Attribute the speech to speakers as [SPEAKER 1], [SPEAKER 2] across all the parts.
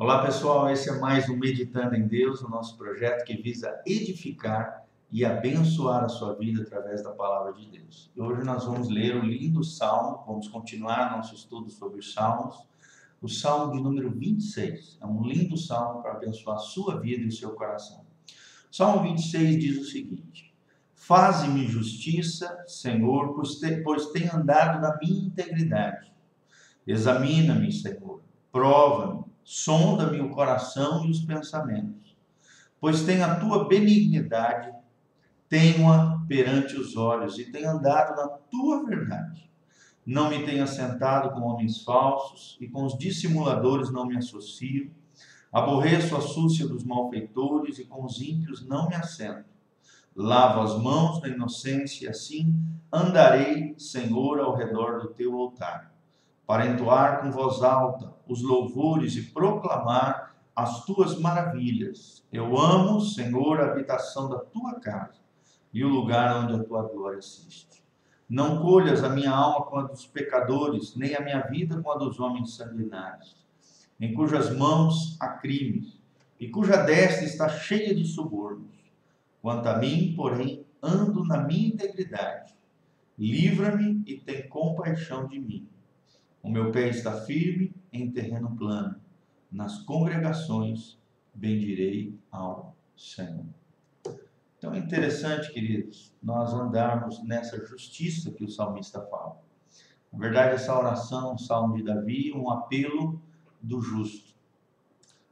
[SPEAKER 1] Olá pessoal, esse é mais um Meditando em Deus, o nosso projeto que visa edificar e abençoar a sua vida através da palavra de Deus. E hoje nós vamos ler o lindo salmo, vamos continuar nosso estudo sobre os salmos, o salmo de número 26. É um lindo salmo para abençoar a sua vida e o seu coração. Salmo 26 diz o seguinte: Faze-me justiça, Senhor, pois tenho andado na minha integridade. Examina-me, Senhor, prova-me sonda-me o coração e os pensamentos, pois tenho a tua benignidade, tenho-a perante os olhos e tenho andado na tua verdade. Não me tenho assentado com homens falsos e com os dissimuladores não me associo. Aborreço a súcia dos malfeitores e com os ímpios não me assento. Lavo as mãos na inocência e assim andarei, Senhor, ao redor do teu altar para entoar com voz alta os louvores e proclamar as tuas maravilhas. Eu amo, Senhor, a habitação da tua casa e o lugar onde a tua glória assiste. Não colhas a minha alma com a dos pecadores, nem a minha vida com a dos homens sanguinários, em cujas mãos há crimes e cuja destra está cheia de subornos. Quanto a mim, porém, ando na minha integridade. Livra-me e tem compaixão de mim o meu pé está firme em terreno plano. Nas congregações bendirei ao Senhor. Então é interessante, queridos, nós andarmos nessa justiça que o salmista fala. Na verdade, essa oração, o salmo de Davi, um apelo do justo.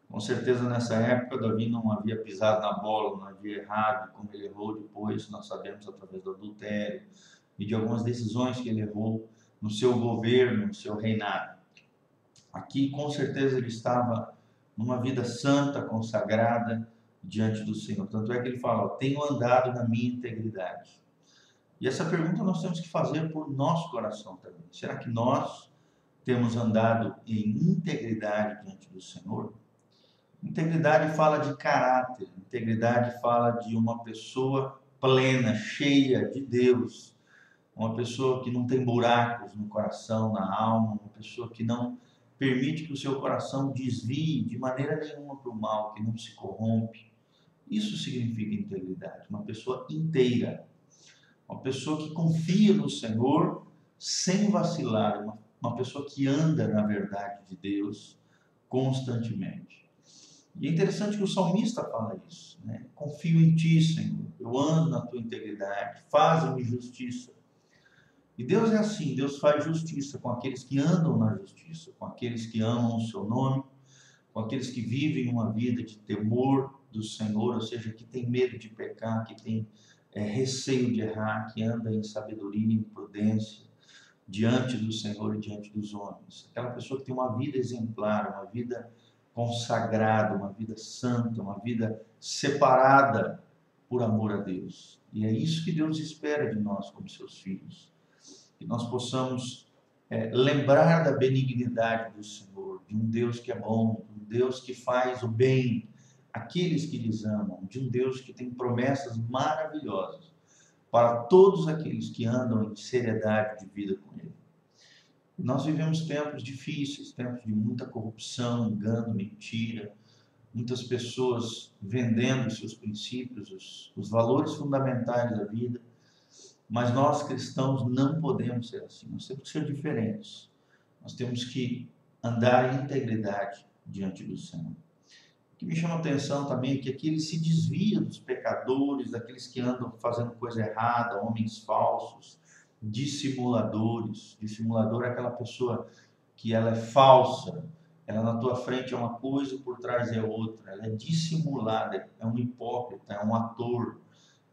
[SPEAKER 1] Com certeza, nessa época, Davi não havia pisado na bola, não havia errado, como ele errou depois, nós sabemos através do adultério e de algumas decisões que ele errou no seu governo, no seu reinado. Aqui, com certeza, ele estava numa vida santa, consagrada diante do Senhor. Tanto é que ele fala: Tenho andado na minha integridade. E essa pergunta nós temos que fazer por nosso coração também. Será que nós temos andado em integridade diante do Senhor? Integridade fala de caráter, integridade fala de uma pessoa plena, cheia de Deus, uma pessoa que não tem buracos no coração, na alma, uma pessoa que não permite que o seu coração desvie de maneira nenhuma para o mal, que não se corrompe. Isso significa integridade, uma pessoa inteira, uma pessoa que confia no Senhor sem vacilar, uma, uma pessoa que anda na verdade de Deus constantemente. E é interessante que o salmista fala isso, né? Confio em ti, Senhor, eu ando na tua integridade, faz-me justiça e Deus é assim, Deus faz justiça com aqueles que andam na justiça, com aqueles que amam o seu nome, com aqueles que vivem uma vida de temor do Senhor, ou seja, que tem medo de pecar, que tem é, receio de errar, que anda em sabedoria e prudência diante do Senhor e diante dos homens. Aquela pessoa que tem uma vida exemplar, uma vida consagrada, uma vida santa, uma vida separada por amor a Deus. E é isso que Deus espera de nós como seus filhos que nós possamos é, lembrar da benignidade do Senhor, de um Deus que é bom, de um Deus que faz o bem àqueles que lhes amam, de um Deus que tem promessas maravilhosas para todos aqueles que andam em seriedade de vida com Ele. Nós vivemos tempos difíceis, tempos de muita corrupção, engano, mentira, muitas pessoas vendendo seus princípios, os, os valores fundamentais da vida mas nós cristãos não podemos ser assim, nós temos que ser diferentes. Nós temos que andar em integridade diante do Senhor. O que me chama a atenção também é que aqui ele se desvia dos pecadores, daqueles que andam fazendo coisa errada, homens falsos, dissimuladores. Dissimulador é aquela pessoa que ela é falsa, ela na tua frente é uma coisa por trás é outra. Ela é dissimulada, é um hipócrita, é um ator,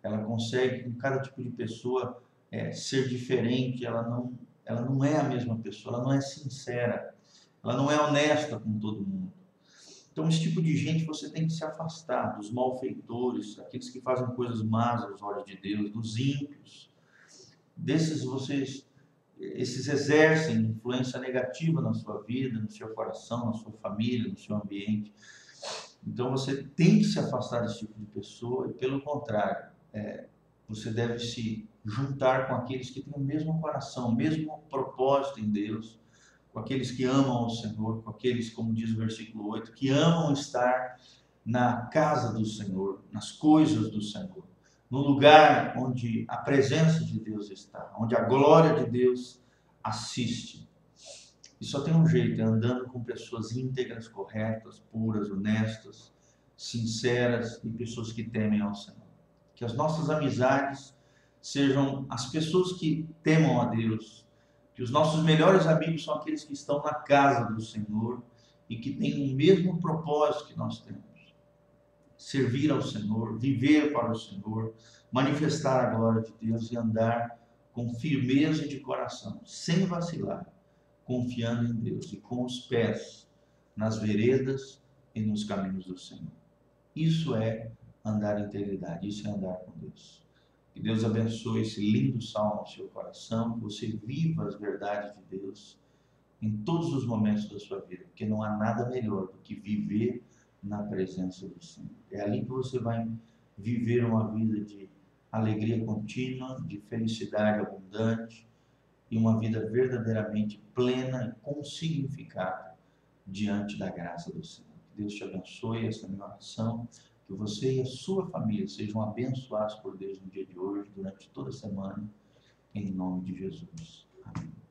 [SPEAKER 1] ela consegue, com cada tipo de pessoa, é, ser diferente, ela não, ela não é a mesma pessoa, ela não é sincera, ela não é honesta com todo mundo. Então, esse tipo de gente você tem que se afastar dos malfeitores, aqueles que fazem coisas más aos olhos de Deus, dos ímpios. Desses vocês, esses exercem influência negativa na sua vida, no seu coração, na sua família, no seu ambiente. Então, você tem que se afastar desse tipo de pessoa e, pelo contrário, é, você deve se juntar com aqueles que têm o mesmo coração, o mesmo propósito em Deus, com aqueles que amam o Senhor, com aqueles, como diz o versículo 8, que amam estar na casa do Senhor, nas coisas do Senhor, no lugar onde a presença de Deus está, onde a glória de Deus assiste. E só tem um jeito, é andando com pessoas íntegras, corretas, puras, honestas, sinceras e pessoas que temem ao Senhor. Que as nossas amizades sejam as pessoas que temam a Deus, que os nossos melhores amigos são aqueles que estão na casa do Senhor e que têm o mesmo propósito que nós temos: servir ao Senhor, viver para o Senhor, manifestar a glória de Deus e andar com firmeza de coração, sem vacilar confiando em Deus e com os pés nas veredas e nos caminhos do Senhor. Isso é andar em integridade, isso é andar com Deus. Que Deus abençoe esse lindo salmo ao seu coração, que você viva as verdades de Deus em todos os momentos da sua vida, porque não há nada melhor do que viver na presença do Senhor. É ali que você vai viver uma vida de alegria contínua, de felicidade abundante, e uma vida verdadeiramente plena e com significado diante da graça do Senhor. Que Deus te abençoe, essa é a minha oração, que você e a sua família sejam abençoados por Deus no dia de hoje, durante toda a semana, em nome de Jesus. Amém.